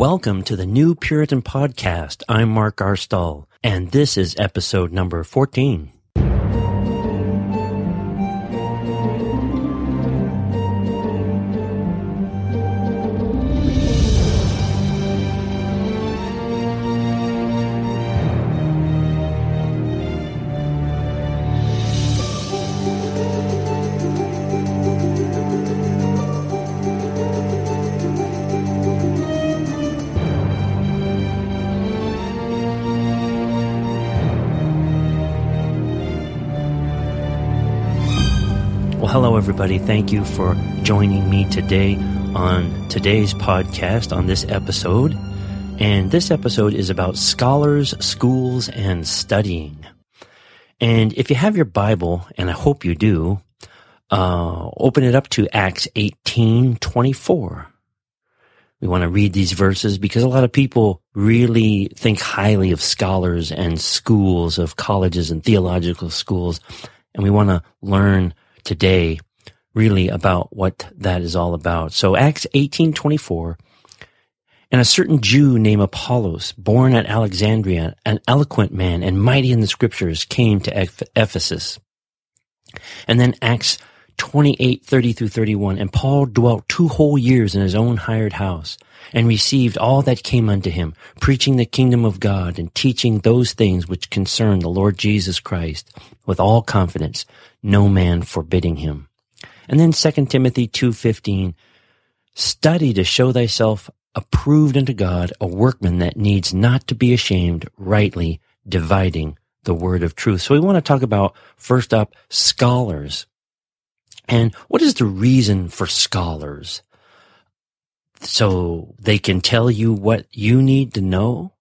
Welcome to the New Puritan Podcast. I'm Mark Arstall, and this is episode number 14. Everybody. Thank you for joining me today on today's podcast, on this episode. And this episode is about scholars, schools, and studying. And if you have your Bible, and I hope you do, uh, open it up to Acts 18 24. We want to read these verses because a lot of people really think highly of scholars and schools, of colleges and theological schools. And we want to learn today really about what that is all about. So Acts 18:24 and a certain Jew named Apollos, born at Alexandria, an eloquent man and mighty in the scriptures, came to Ephesus. And then Acts 28, 30 through 31. And Paul dwelt two whole years in his own hired house and received all that came unto him, preaching the kingdom of God and teaching those things which concern the Lord Jesus Christ with all confidence, no man forbidding him. And then 2 Timothy 2.15, study to show thyself approved unto God, a workman that needs not to be ashamed, rightly dividing the word of truth. So we want to talk about first up scholars. And what is the reason for scholars? So they can tell you what you need to know?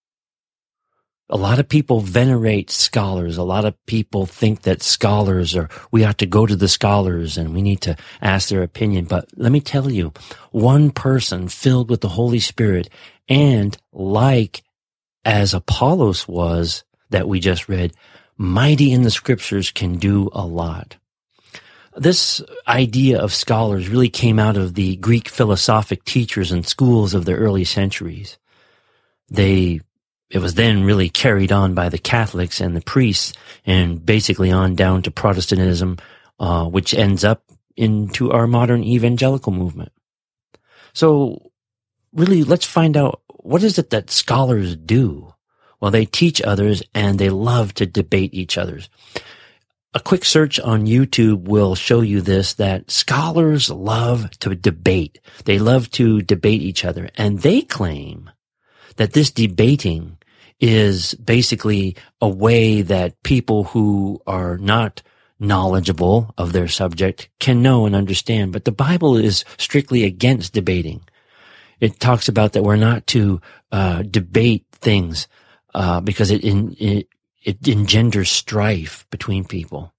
A lot of people venerate scholars. A lot of people think that scholars are, we ought to go to the scholars and we need to ask their opinion. But let me tell you, one person filled with the Holy Spirit and like as Apollos was that we just read, mighty in the scriptures can do a lot. This idea of scholars really came out of the Greek philosophic teachers and schools of the early centuries. They it was then really carried on by the Catholics and the priests and basically on down to Protestantism, uh, which ends up into our modern evangelical movement. So really, let's find out what is it that scholars do? Well, they teach others and they love to debate each other's. A quick search on YouTube will show you this, that scholars love to debate. They love to debate each other and they claim that this debating is basically a way that people who are not knowledgeable of their subject can know and understand. But the Bible is strictly against debating. It talks about that we're not to uh, debate things uh, because it, in, it it engenders strife between people.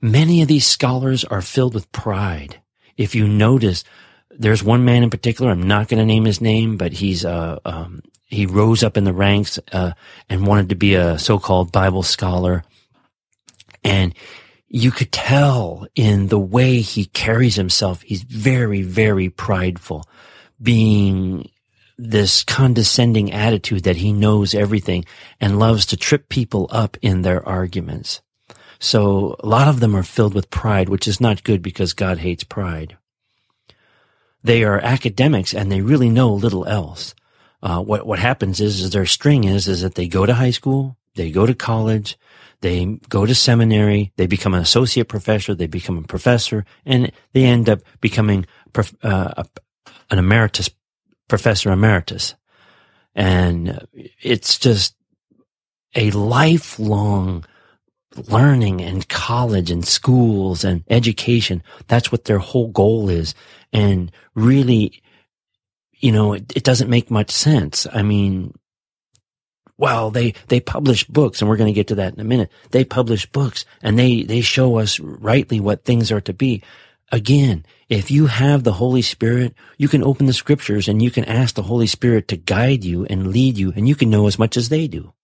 Many of these scholars are filled with pride. If you notice, there's one man in particular. I'm not going to name his name, but he's uh, um, he rose up in the ranks uh, and wanted to be a so-called Bible scholar, and you could tell in the way he carries himself. He's very, very prideful, being this condescending attitude that he knows everything and loves to trip people up in their arguments. So a lot of them are filled with pride, which is not good because God hates pride. They are academics and they really know little else. Uh, what what happens is, is their string is is that they go to high school, they go to college, they go to seminary, they become an associate professor, they become a professor, and they end up becoming prof, uh, an emeritus professor emeritus. And it's just a lifelong learning and college and schools and education. That's what their whole goal is. And really, you know, it, it doesn't make much sense. I mean, well, they, they publish books and we're going to get to that in a minute. They publish books and they, they show us rightly what things are to be. Again, if you have the Holy Spirit, you can open the scriptures and you can ask the Holy Spirit to guide you and lead you and you can know as much as they do.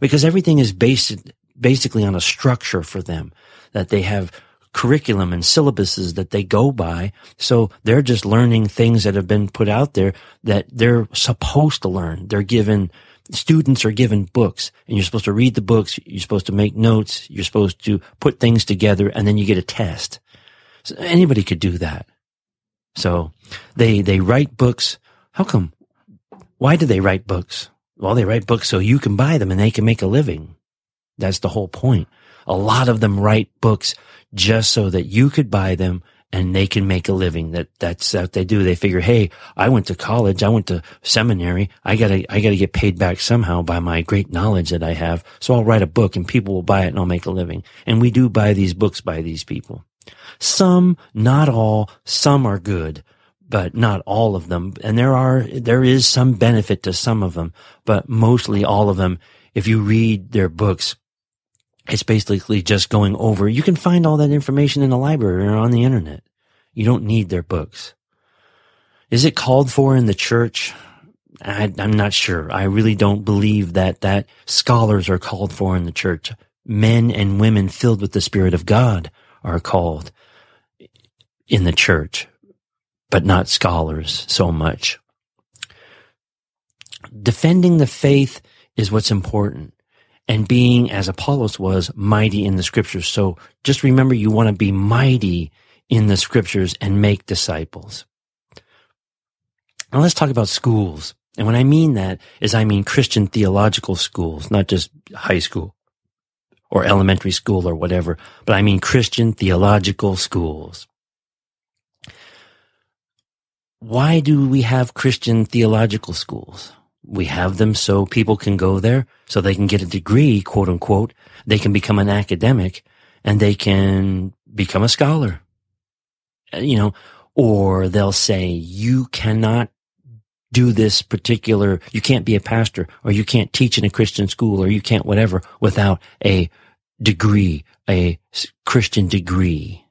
Because everything is based basically on a structure for them that they have curriculum and syllabuses that they go by. So they're just learning things that have been put out there that they're supposed to learn. They're given, students are given books and you're supposed to read the books. You're supposed to make notes. You're supposed to put things together and then you get a test. So anybody could do that. So they, they write books. How come? Why do they write books? Well, they write books so you can buy them and they can make a living. That's the whole point. A lot of them write books just so that you could buy them and they can make a living. That that's what they do. They figure, hey, I went to college, I went to seminary, I gotta I gotta get paid back somehow by my great knowledge that I have. So I'll write a book and people will buy it and I'll make a living. And we do buy these books by these people. Some, not all, some are good, but not all of them. And there are there is some benefit to some of them, but mostly all of them. If you read their books, it's basically just going over. You can find all that information in the library or on the internet. You don't need their books. Is it called for in the church? I, am not sure. I really don't believe that that scholars are called for in the church. Men and women filled with the Spirit of God are called in the church, but not scholars so much. Defending the faith is what's important and being as Apollos was mighty in the scriptures. So just remember you want to be mighty in the scriptures and make disciples. Now let's talk about schools. And when I mean that is I mean Christian theological schools, not just high school or elementary school or whatever, but I mean Christian theological schools. Why do we have Christian theological schools? We have them so people can go there, so they can get a degree, quote unquote. They can become an academic and they can become a scholar. Uh, you know, or they'll say, you cannot do this particular, you can't be a pastor or you can't teach in a Christian school or you can't whatever without a degree, a Christian degree.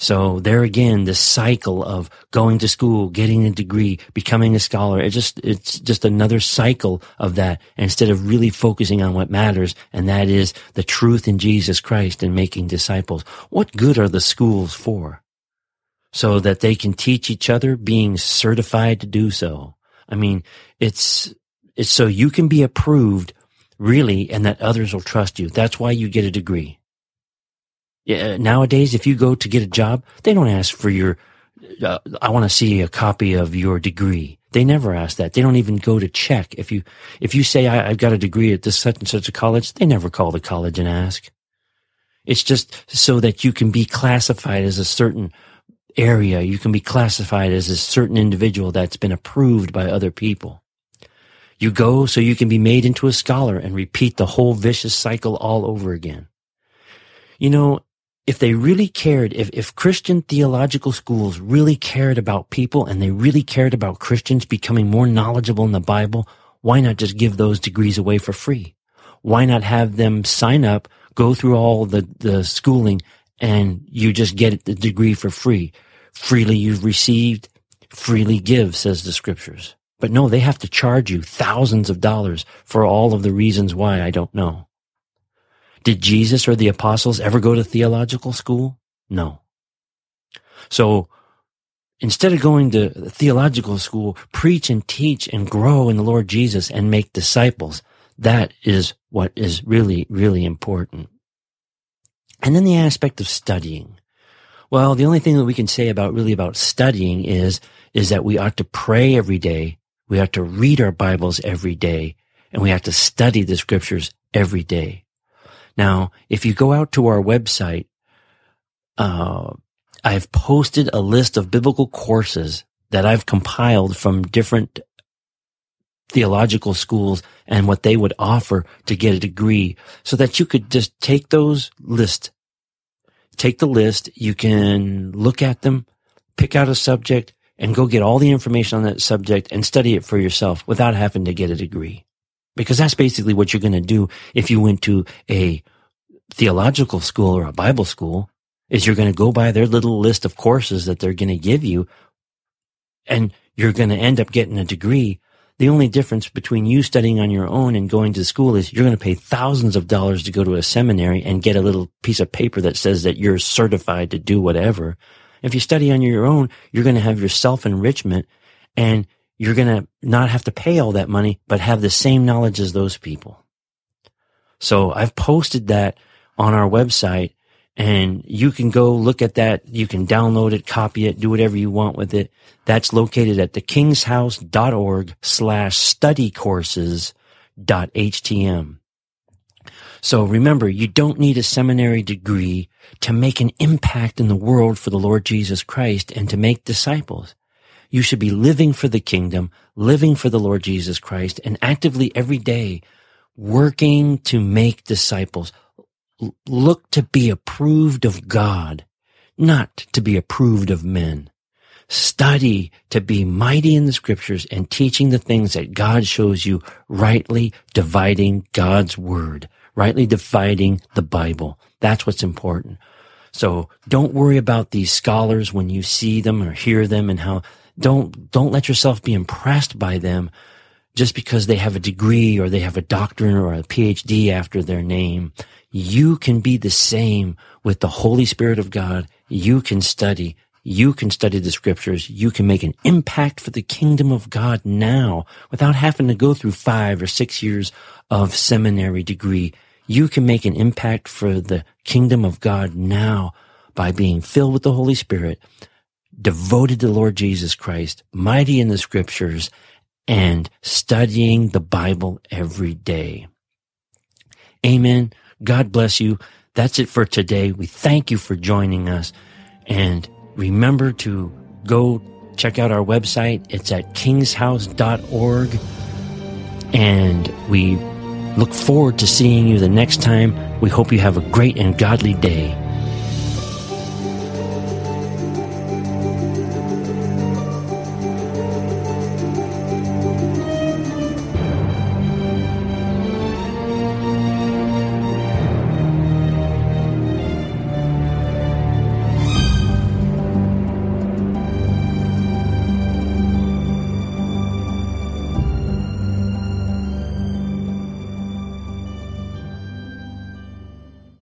So there again, this cycle of going to school, getting a degree, becoming a scholar, it just, it's just another cycle of that instead of really focusing on what matters. And that is the truth in Jesus Christ and making disciples. What good are the schools for? So that they can teach each other being certified to do so. I mean, it's, it's so you can be approved really and that others will trust you. That's why you get a degree. Nowadays, if you go to get a job, they don't ask for your, uh, I want to see a copy of your degree. They never ask that. They don't even go to check. If you, if you say, I, have got a degree at this such and such a college, they never call the college and ask. It's just so that you can be classified as a certain area. You can be classified as a certain individual that's been approved by other people. You go so you can be made into a scholar and repeat the whole vicious cycle all over again. You know, if they really cared, if, if Christian theological schools really cared about people and they really cared about Christians becoming more knowledgeable in the Bible, why not just give those degrees away for free? Why not have them sign up, go through all the, the schooling, and you just get the degree for free? Freely you've received, freely give, says the scriptures. But no, they have to charge you thousands of dollars for all of the reasons why I don't know. Did Jesus or the apostles ever go to theological school? No. So instead of going to theological school, preach and teach and grow in the Lord Jesus and make disciples. That is what is really, really important. And then the aspect of studying. Well, the only thing that we can say about really about studying is, is that we ought to pray every day. We ought to read our Bibles every day and we have to study the scriptures every day. Now, if you go out to our website, uh, I've posted a list of biblical courses that I've compiled from different theological schools and what they would offer to get a degree so that you could just take those lists, take the list. You can look at them, pick out a subject and go get all the information on that subject and study it for yourself without having to get a degree. Because that's basically what you're going to do if you went to a theological school or a Bible school is you're going to go by their little list of courses that they're going to give you and you're going to end up getting a degree The only difference between you studying on your own and going to school is you're going to pay thousands of dollars to go to a seminary and get a little piece of paper that says that you're certified to do whatever. If you study on your own, you're going to have your self enrichment and you're going to not have to pay all that money, but have the same knowledge as those people. So I've posted that on our website and you can go look at that. You can download it, copy it, do whatever you want with it. That's located at thekingshouse.org slash study courses dot htm. So remember, you don't need a seminary degree to make an impact in the world for the Lord Jesus Christ and to make disciples. You should be living for the kingdom, living for the Lord Jesus Christ, and actively every day working to make disciples. Look to be approved of God, not to be approved of men. Study to be mighty in the scriptures and teaching the things that God shows you, rightly dividing God's word, rightly dividing the Bible. That's what's important. So don't worry about these scholars when you see them or hear them and how don't, don't let yourself be impressed by them just because they have a degree or they have a doctorate or a PhD after their name. You can be the same with the Holy Spirit of God. You can study. You can study the scriptures. You can make an impact for the kingdom of God now without having to go through five or six years of seminary degree. You can make an impact for the kingdom of God now by being filled with the Holy Spirit, devoted to Lord Jesus Christ, mighty in the scriptures, and studying the Bible every day. Amen. God bless you. That's it for today. We thank you for joining us. And remember to go check out our website. It's at kingshouse.org. And we look forward to seeing you the next time. We hope you have a great and godly day.